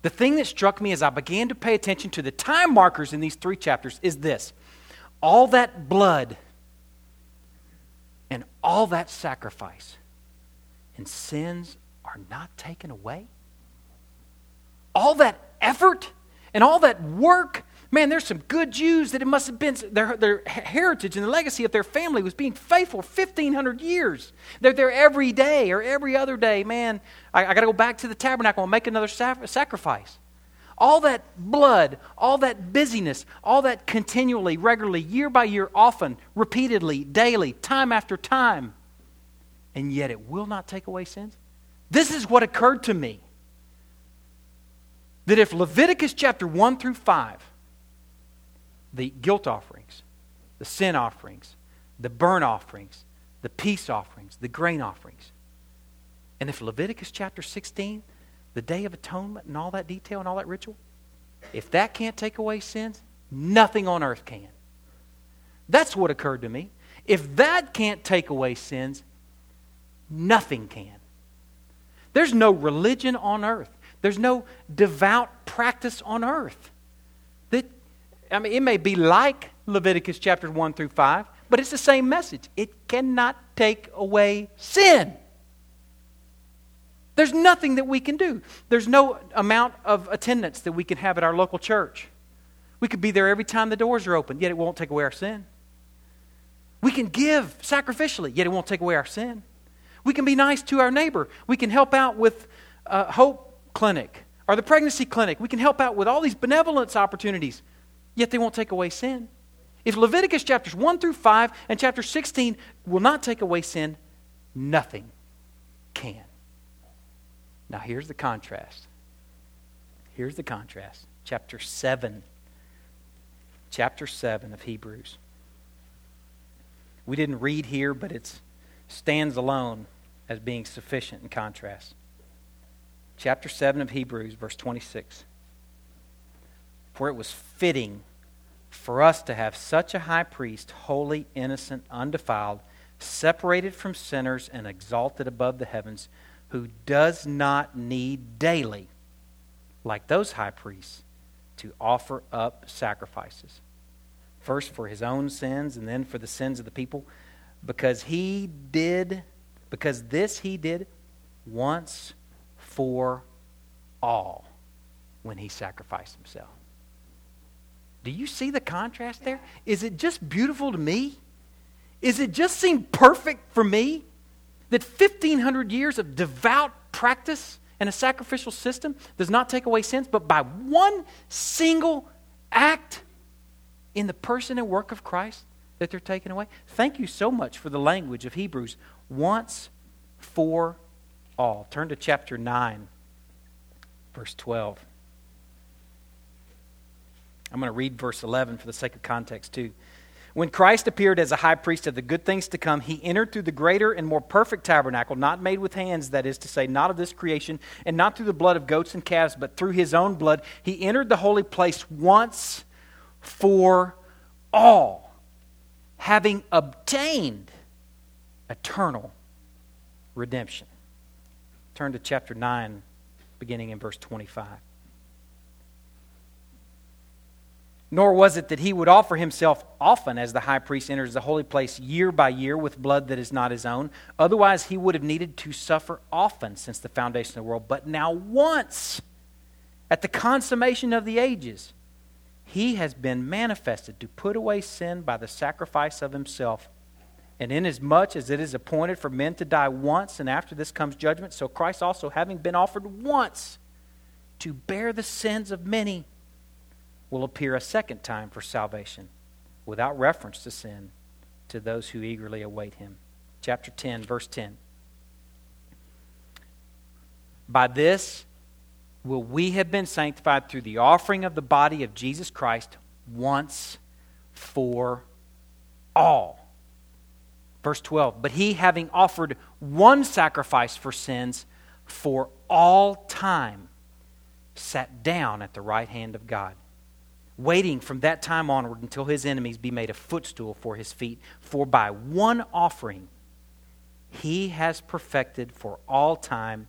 The thing that struck me as I began to pay attention to the time markers in these three chapters is this all that blood and all that sacrifice, and sins are not taken away. All that effort and all that work Man, there's some good Jews that it must have been their, their heritage and the legacy of their family was being faithful 1,500 years. They're there every day or every other day. Man, I, I got to go back to the tabernacle and make another sacrifice. All that blood, all that busyness, all that continually, regularly, year by year, often, repeatedly, daily, time after time, and yet it will not take away sins. This is what occurred to me. That if Leviticus chapter 1 through 5 the guilt offerings, the sin offerings, the burnt offerings, the peace offerings, the grain offerings. And if Leviticus chapter 16, the Day of Atonement, and all that detail and all that ritual, if that can't take away sins, nothing on earth can. That's what occurred to me. If that can't take away sins, nothing can. There's no religion on earth, there's no devout practice on earth I mean, it may be like Leviticus chapters 1 through 5, but it's the same message. It cannot take away sin. There's nothing that we can do. There's no amount of attendance that we can have at our local church. We could be there every time the doors are open, yet it won't take away our sin. We can give sacrificially, yet it won't take away our sin. We can be nice to our neighbor. We can help out with uh, Hope Clinic or the pregnancy clinic. We can help out with all these benevolence opportunities yet they won't take away sin. If Leviticus chapters 1 through 5 and chapter 16 will not take away sin, nothing can. Now, here's the contrast. Here's the contrast. Chapter 7. Chapter 7 of Hebrews. We didn't read here, but it stands alone as being sufficient in contrast. Chapter 7 of Hebrews, verse 26. For it was fitting for us to have such a high priest, holy, innocent, undefiled, separated from sinners, and exalted above the heavens, who does not need daily, like those high priests, to offer up sacrifices. First for his own sins, and then for the sins of the people, because he did, because this he did once for all when he sacrificed himself. Do you see the contrast there? Is it just beautiful to me? Is it just seem perfect for me that 1,500 years of devout practice and a sacrificial system does not take away sins, but by one single act in the person and work of Christ that they're taken away? Thank you so much for the language of Hebrews. Once for all. Turn to chapter 9, verse 12. I'm going to read verse 11 for the sake of context, too. When Christ appeared as a high priest of the good things to come, he entered through the greater and more perfect tabernacle, not made with hands, that is to say, not of this creation, and not through the blood of goats and calves, but through his own blood. He entered the holy place once for all, having obtained eternal redemption. Turn to chapter 9, beginning in verse 25. Nor was it that he would offer himself often as the high priest enters the holy place year by year with blood that is not his own. Otherwise, he would have needed to suffer often since the foundation of the world. But now, once, at the consummation of the ages, he has been manifested to put away sin by the sacrifice of himself. And inasmuch as it is appointed for men to die once, and after this comes judgment, so Christ also, having been offered once to bear the sins of many, will appear a second time for salvation without reference to sin to those who eagerly await him. Chapter 10, verse 10. By this will we have been sanctified through the offering of the body of Jesus Christ once for all. Verse 12. But he, having offered one sacrifice for sins for all time, sat down at the right hand of God waiting from that time onward until his enemies be made a footstool for his feet. For by one offering he has perfected for all time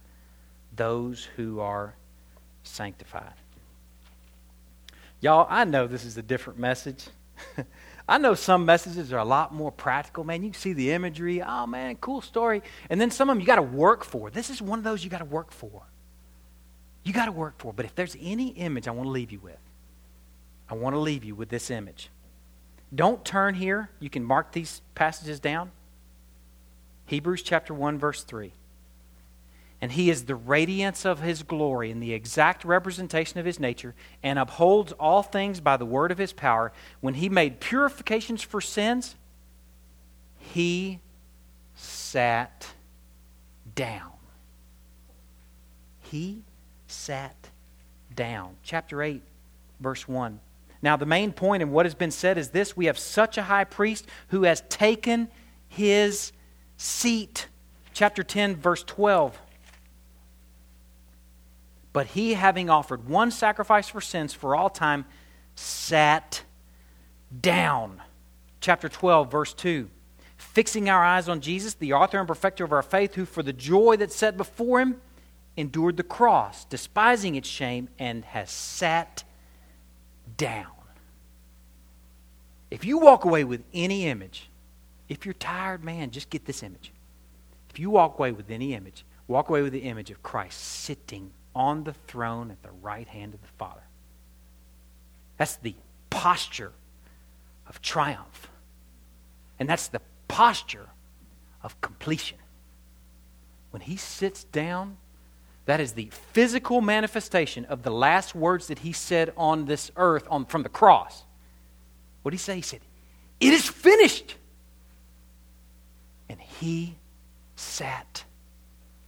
those who are sanctified. Y'all, I know this is a different message. I know some messages are a lot more practical. Man, you see the imagery. Oh, man, cool story. And then some of them you got to work for. This is one of those you got to work for. You got to work for. But if there's any image I want to leave you with, I want to leave you with this image. Don't turn here. You can mark these passages down. Hebrews chapter 1, verse 3. And he is the radiance of his glory and the exact representation of his nature, and upholds all things by the word of his power. When he made purifications for sins, he sat down. He sat down. Chapter 8, verse 1. Now, the main point in what has been said is this we have such a high priest who has taken his seat. Chapter 10, verse 12. But he, having offered one sacrifice for sins for all time, sat down. Chapter 12, verse 2. Fixing our eyes on Jesus, the author and perfecter of our faith, who for the joy that set before him endured the cross, despising its shame, and has sat down. If you walk away with any image, if you're tired, man, just get this image. If you walk away with any image, walk away with the image of Christ sitting on the throne at the right hand of the Father. That's the posture of triumph. And that's the posture of completion. When he sits down, that is the physical manifestation of the last words that he said on this earth on, from the cross. What did he say? He said, It is finished. And he sat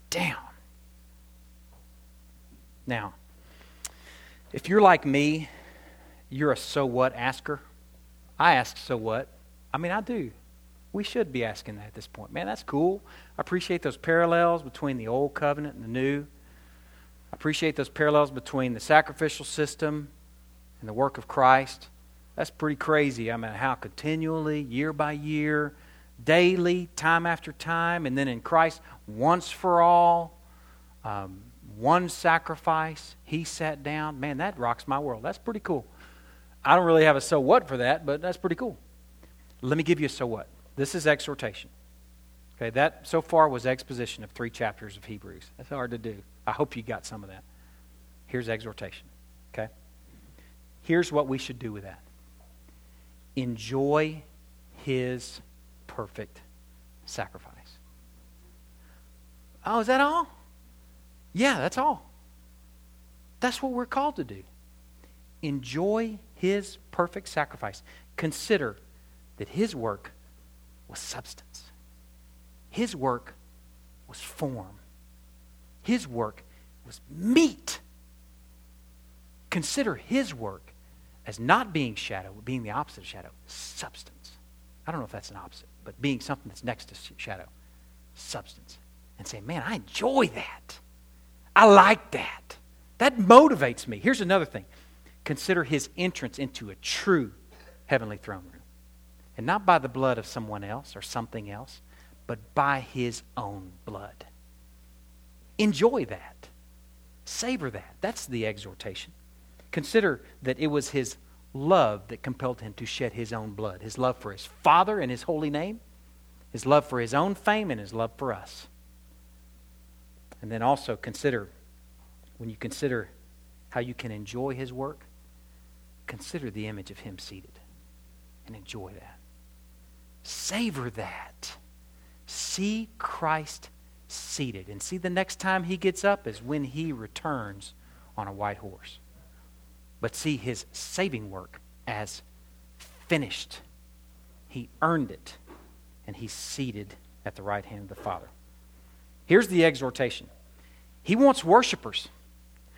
down. Now, if you're like me, you're a so what asker. I ask so what. I mean, I do. We should be asking that at this point. Man, that's cool. I appreciate those parallels between the old covenant and the new. I appreciate those parallels between the sacrificial system and the work of Christ. That's pretty crazy. I mean, how continually, year by year, daily, time after time, and then in Christ, once for all, um, one sacrifice, he sat down. Man, that rocks my world. That's pretty cool. I don't really have a so what for that, but that's pretty cool. Let me give you a so what. This is exhortation. Okay, that so far was exposition of three chapters of Hebrews. That's hard to do. I hope you got some of that. Here's exhortation. Okay? Here's what we should do with that enjoy his perfect sacrifice. Oh, is that all? Yeah, that's all. That's what we're called to do. Enjoy his perfect sacrifice. Consider that his work was substance, his work was form, his work was meat. Consider his work as not being shadow, being the opposite of shadow, substance. I don't know if that's an opposite, but being something that's next to shadow, substance. And say, man, I enjoy that. I like that. That motivates me. Here's another thing consider his entrance into a true heavenly throne room. And not by the blood of someone else or something else, but by his own blood. Enjoy that. Savor that. That's the exhortation. Consider that it was his love that compelled him to shed his own blood his love for his Father and his holy name, his love for his own fame, and his love for us. And then also consider, when you consider how you can enjoy his work, consider the image of him seated and enjoy that. Savor that. See Christ seated. And see the next time he gets up is when he returns on a white horse but see his saving work as finished. He earned it, and he's seated at the right hand of the Father. Here's the exhortation He wants worshipers.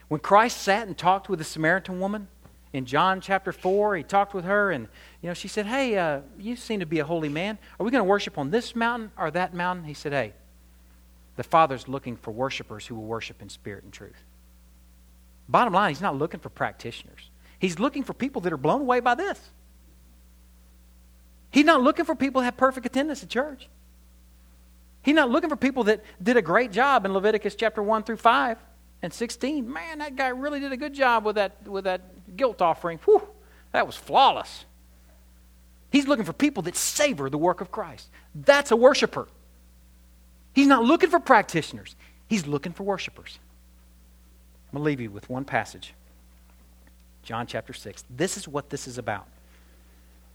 When Christ sat and talked with the Samaritan woman in John chapter 4, he talked with her, and you know, she said, Hey, uh, you seem to be a holy man. Are we going to worship on this mountain or that mountain? He said, Hey, the Father's looking for worshipers who will worship in spirit and truth. Bottom line, he's not looking for practitioners. He's looking for people that are blown away by this. He's not looking for people that have perfect attendance at church. He's not looking for people that did a great job in Leviticus chapter 1 through 5 and 16. Man, that guy really did a good job with that, with that guilt offering. Whew, that was flawless. He's looking for people that savor the work of Christ. That's a worshiper. He's not looking for practitioners, he's looking for worshipers. To leave you with one passage John chapter 6. This is what this is about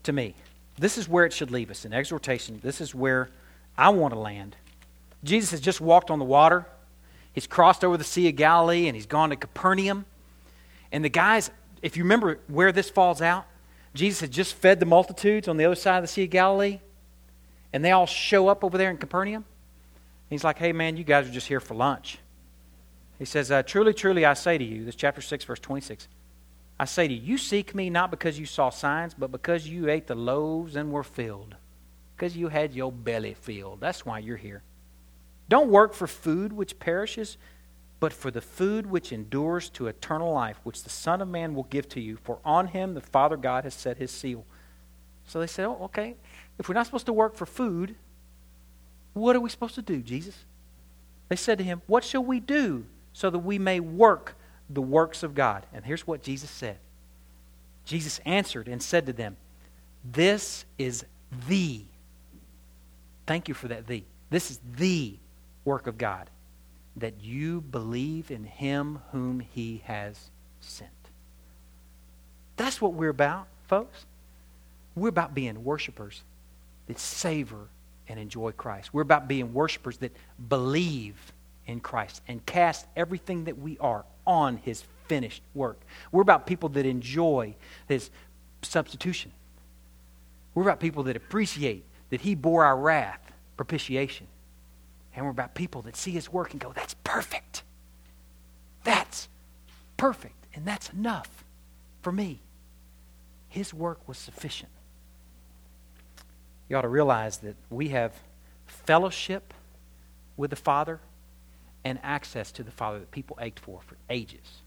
to me. This is where it should leave us in exhortation. This is where I want to land. Jesus has just walked on the water. He's crossed over the Sea of Galilee and he's gone to Capernaum. And the guys, if you remember where this falls out, Jesus had just fed the multitudes on the other side of the Sea of Galilee. And they all show up over there in Capernaum. He's like, hey, man, you guys are just here for lunch. He says, uh, Truly, truly, I say to you, this chapter 6, verse 26, I say to you, you seek me not because you saw signs, but because you ate the loaves and were filled. Because you had your belly filled. That's why you're here. Don't work for food which perishes, but for the food which endures to eternal life, which the Son of Man will give to you. For on him the Father God has set his seal. So they said, Oh, okay. If we're not supposed to work for food, what are we supposed to do, Jesus? They said to him, What shall we do so that we may work the works of God? And here's what Jesus said Jesus answered and said to them, This is the, thank you for that, the. This is the work of God, that you believe in him whom he has sent. That's what we're about, folks. We're about being worshipers that savor and enjoy Christ. We're about being worshipers that believe in Christ and cast everything that we are on his finished work. We're about people that enjoy his substitution. We're about people that appreciate that he bore our wrath, propitiation. And we're about people that see his work and go, that's perfect. That's perfect. And that's enough for me. His work was sufficient. You ought to realize that we have fellowship with the Father and access to the Father that people ached for for ages.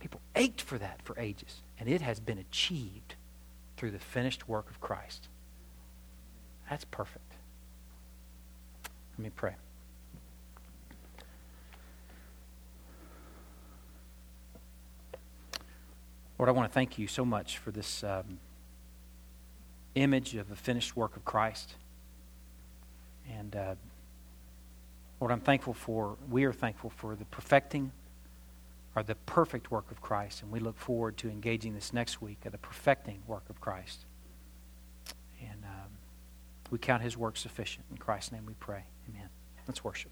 People ached for that for ages, and it has been achieved through the finished work of Christ. That's perfect. Let me pray. Lord, I want to thank you so much for this um, image of the finished work of Christ. And uh, Lord, I'm thankful for, we are thankful for the perfecting or the perfect work of Christ. And we look forward to engaging this next week at the perfecting work of Christ. And um, we count his work sufficient. In Christ's name we pray. Amen. Let's worship.